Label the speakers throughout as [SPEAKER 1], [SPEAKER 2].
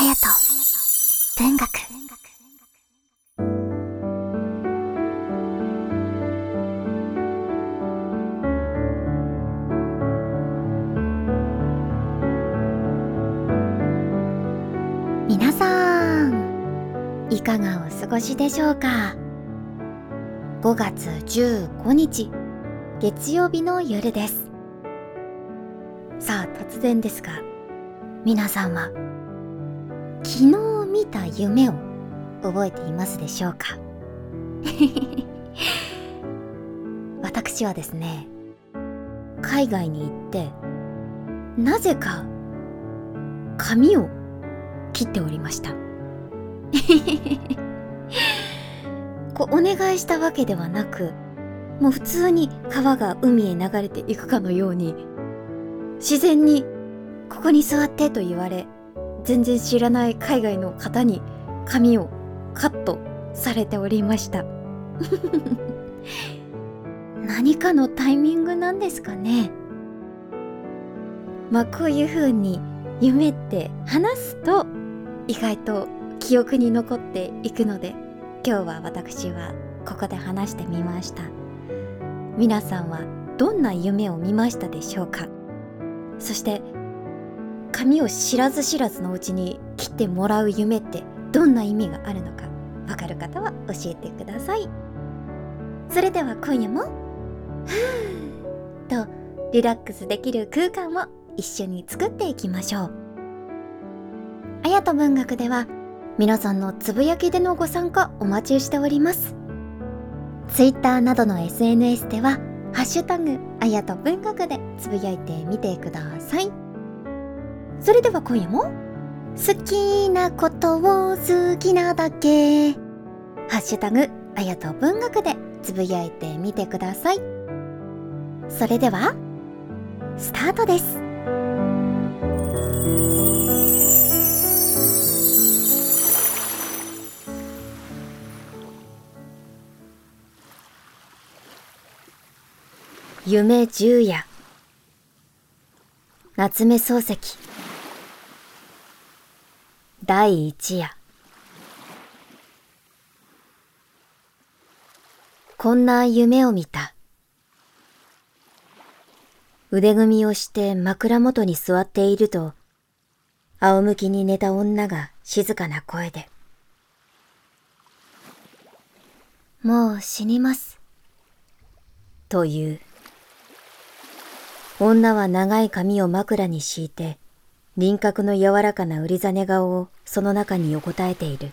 [SPEAKER 1] 隼人文学。皆さんいかがお過ごしでしょうか？5月15日月曜日の夜です。さあ突然ですが皆さんは昨日見た夢を覚えていますでしょうか？私はですね海外に行ってなぜか髪を切っておりました。こうお願いしたわけではなくもう普通に川が海へ流れていくかのように自然にここに座ってと言われ全然知らない海外の方に髪をカットされておりました。何かのタイミングなんですかね。まあこういう風に夢って話すと意外と記憶に残っていくので今日は私はここで話してみました。皆さんはどんな夢を見ましたでしょうか。そして髪を知らず知らずのうちに切ってもらう夢ってどんな意味があるのかわかる方は教えてください。それでは今夜もとリラックスできる空間を一緒に作っていきましょう。あやと文学では皆さんのつぶやきでのご参加お待ちしております。Twitter などの SNS ではハッシュタグあやと文学でつぶやいてみてください。それでは今夜も好きなことを好きなだけ。ハッシュタグあやと文学でつぶやいてみてください。それではスタートです。夢十夜。夏目漱石。第一夜。こんな夢を見た。腕組みをして枕元に座っていると仰向きに寝た女が静かな声で「もう死にます」という。女は長い髪を枕に敷いて、輪郭の柔らかな売りざね顔をその中に横たえている。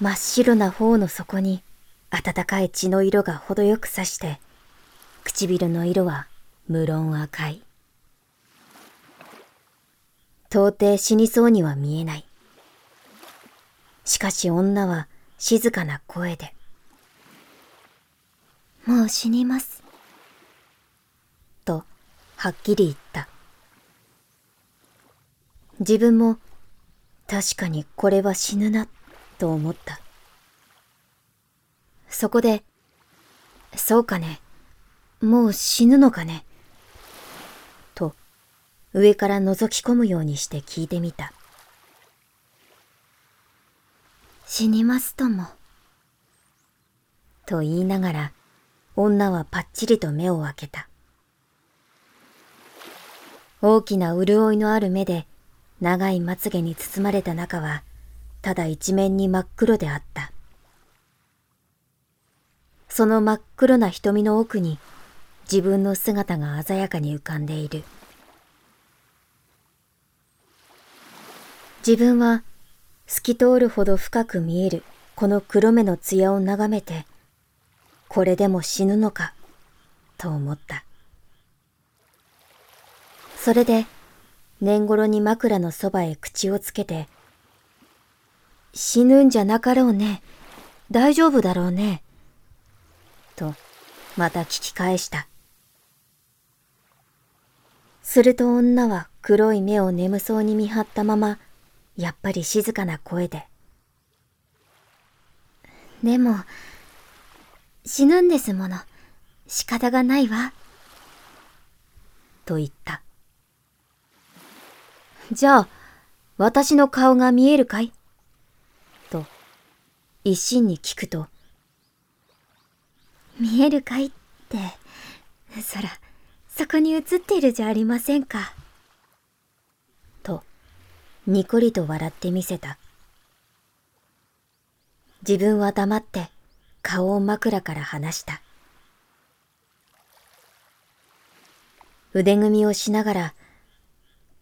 [SPEAKER 1] 真っ白な頬の底に暖かい血の色が程よくさして、唇の色は無論赤い。到底死にそうには見えない。しかし女は静かな声で。もう死にます。はっきり言った。自分も確かにこれは死ぬなと思った。そこで、そうかね、もう死ぬのかね、と上から覗き込むようにして聞いてみた。死にますとも。と言いながら女はパッチリと目を開けた。大きな潤いのある目で長いまつげに包まれた中はただ一面に真っ黒であった。その真っ黒な瞳の奥に自分の姿が鮮やかに浮かんでいる。自分は透き通るほど深く見えるこの黒目の艶を眺めて、これでも死ぬのか、と思った。それで、年頃に枕のそばへ口をつけて、死ぬんじゃなかろうね。大丈夫だろうね。と、また聞き返した。すると女は黒い目を眠そうに見張ったまま、やっぱり静かな声で。でも、死ぬんですもの。仕方がないわ。と言った。じゃあ、私の顔が見えるかい？と、一心に聞くと、見えるかいって、そら、そこに映っているじゃありませんか。と、にこりと笑ってみせた。自分は黙って顔を枕から離した。腕組みをしながら、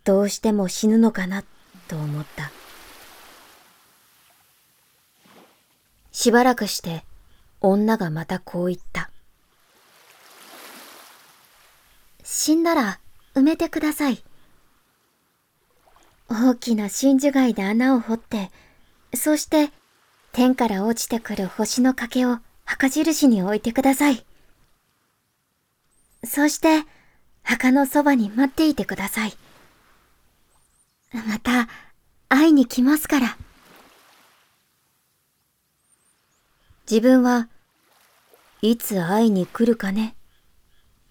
[SPEAKER 1] どうしても死ぬのかなと思った。しばらくして女がまたこう言った。死んだら埋めてください。大きな真珠貝で穴を掘って、そして天から落ちてくる星の欠けを墓印に置いてください。そして、墓のそばに待っていてください。また、会いに来ますから。自分は、いつ会いに来るかね？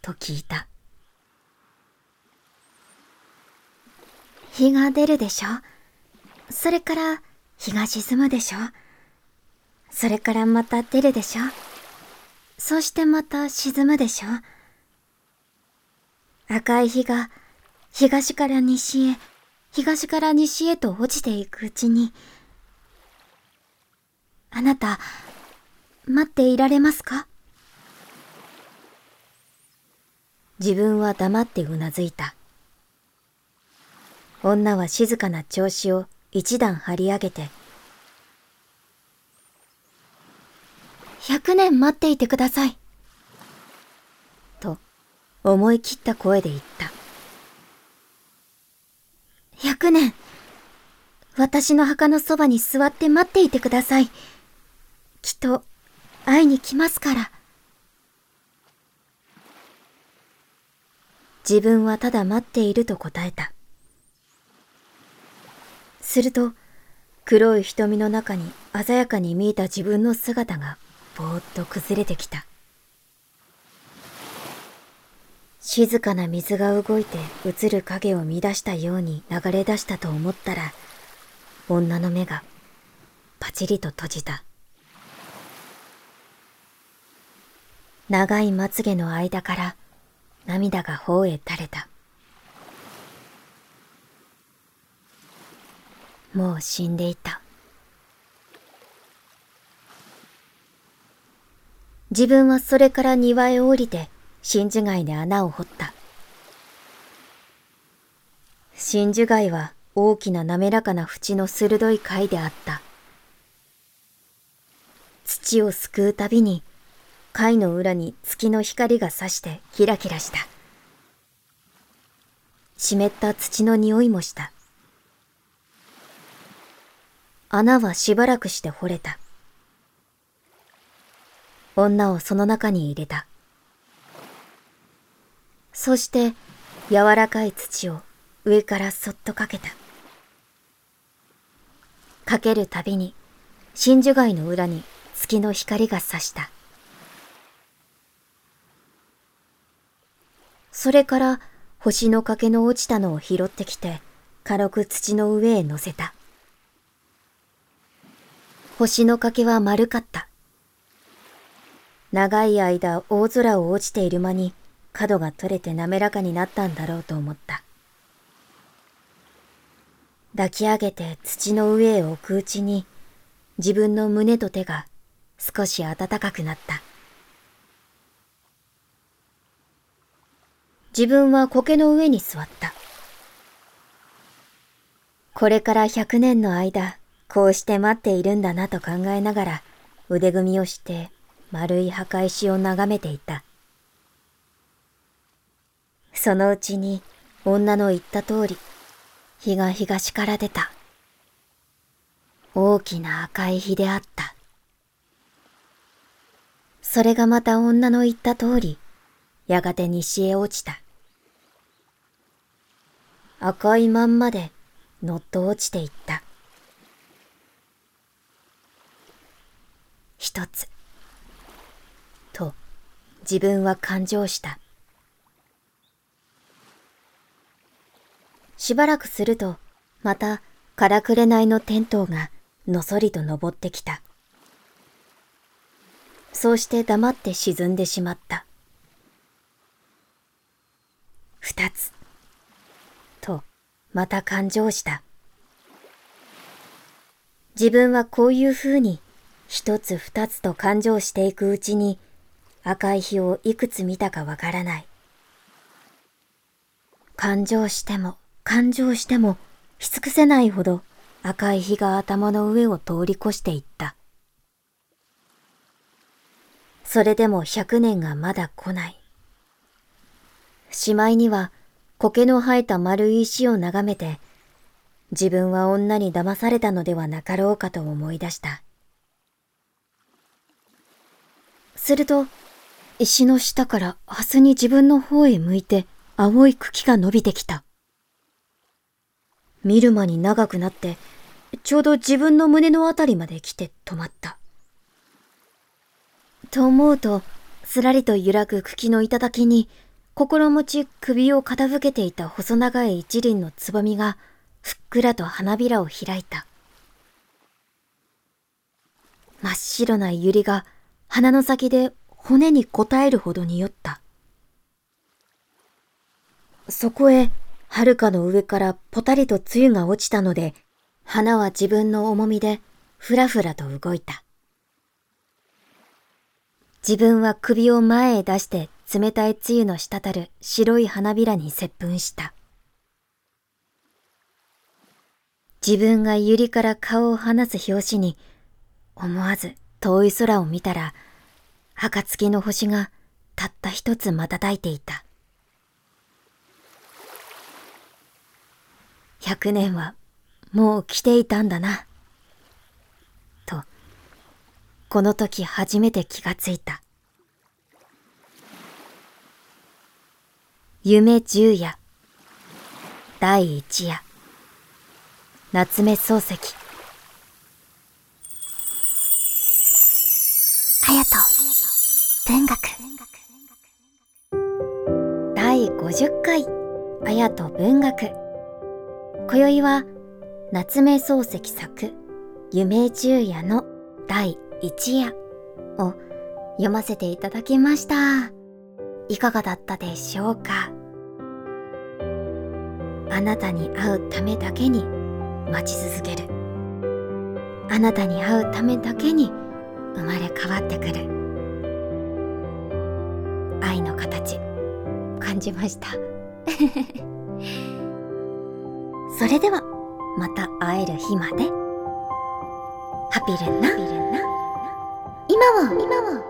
[SPEAKER 1] と聞いた。日が出るでしょ？それから日が沈むでしょ？それからまた出るでしょ？そしてまた沈むでしょ？赤い日が東から西へ、東から西へと落ちていくうちに、あなた、待っていられますか？自分は黙ってうなずいた。女は静かな調子を一段張り上げて、百年待っていてください。と、思い切った声で言った。百年、私の墓のそばに座って待っていてください。きっと、会いに来ますから。自分はただ待っていると答えた。すると、黒い瞳の中に鮮やかに見えた自分の姿がぼーっと崩れてきた。静かな水が動いて映る影を乱したように流れ出したと思ったら、女の目がパチリと閉じた。長いまつげの間から涙が頬へ垂れた。もう死んでいた。自分はそれから庭へ降りて真珠貝で穴を掘った。真珠貝は大きな滑らかな縁の鋭い貝であった。土をすくうたびに貝の裏に月の光が差してキラキラした。湿った土の匂いもした。穴はしばらくして掘れた。女をその中に入れた。そして柔らかい土を上からそっとかけた。かけるたびに真珠貝の裏に月の光が差した。それから星の欠けの落ちたのを拾ってきて軽く土の上へ乗せた。星の欠けは丸かった。長い間大空を落ちている間に角が取れて滑らかになったんだろうと思った。抱き上げて土の上へ置くうちに自分の胸と手が少し暖かくなった。自分は苔の上に座った。これから百年の間、こうして待っているんだなと考えながら腕組みをして丸い墓石を眺めていた。そのうちに女の言った通り、日が東から出た。大きな赤い日であった。それがまた女の言った通り、やがて西へ落ちた。赤いまんまでのっと落ちていった。一つ。と、自分は感情した。しばらくすると、またからくれないのテントウがのそりと登ってきた。そうして黙って沈んでしまった。二つ。と、また感情した。自分はこういうふうに一つ二つと感情していくうちに赤い日をいくつ見たかわからない。感情しても感情してもし尽くせないほど赤い日が頭の上を通り越していった。それでも百年がまだ来ない。しまいには苔の生えた丸い石を眺めて、自分は女に騙されたのではなかろうかと思い出した。すると、石の下からハスに自分の方へ向いて青い茎が伸びてきた。見る間に長くなって、ちょうど自分の胸のあたりまで来て止まった。と思うと、すらりと揺らぐ茎の頂に、心持ち首を傾けていた細長い一輪のつぼみが、ふっくらと花びらを開いた。真っ白な百合が鼻の先で骨に応えるほどに酔った。そこへ、はるかの上からぽたりと露が落ちたので、花は自分の重みでふらふらと動いた。自分は首を前へ出して冷たい露の滴る白い花びらに接吻した。自分が百合から顔を離す拍子に、思わず遠い空を見たら、暁の星がたった一つ瞬いていた。百年はもう来ていたんだな。と、この時初めて気がついた。夢十夜第一夜夏目漱石
[SPEAKER 2] 隼人文学
[SPEAKER 1] 第50回綾と文学今宵は夏目漱石作夢十夜の第一夜を読ませていただきました。いかがだったでしょうか？あなたに会うためだけに待ち続ける。あなたに会うためだけに生まれ変わってくる。愛の形感じました。それではまた会える日まで。ハピルンな。今は今は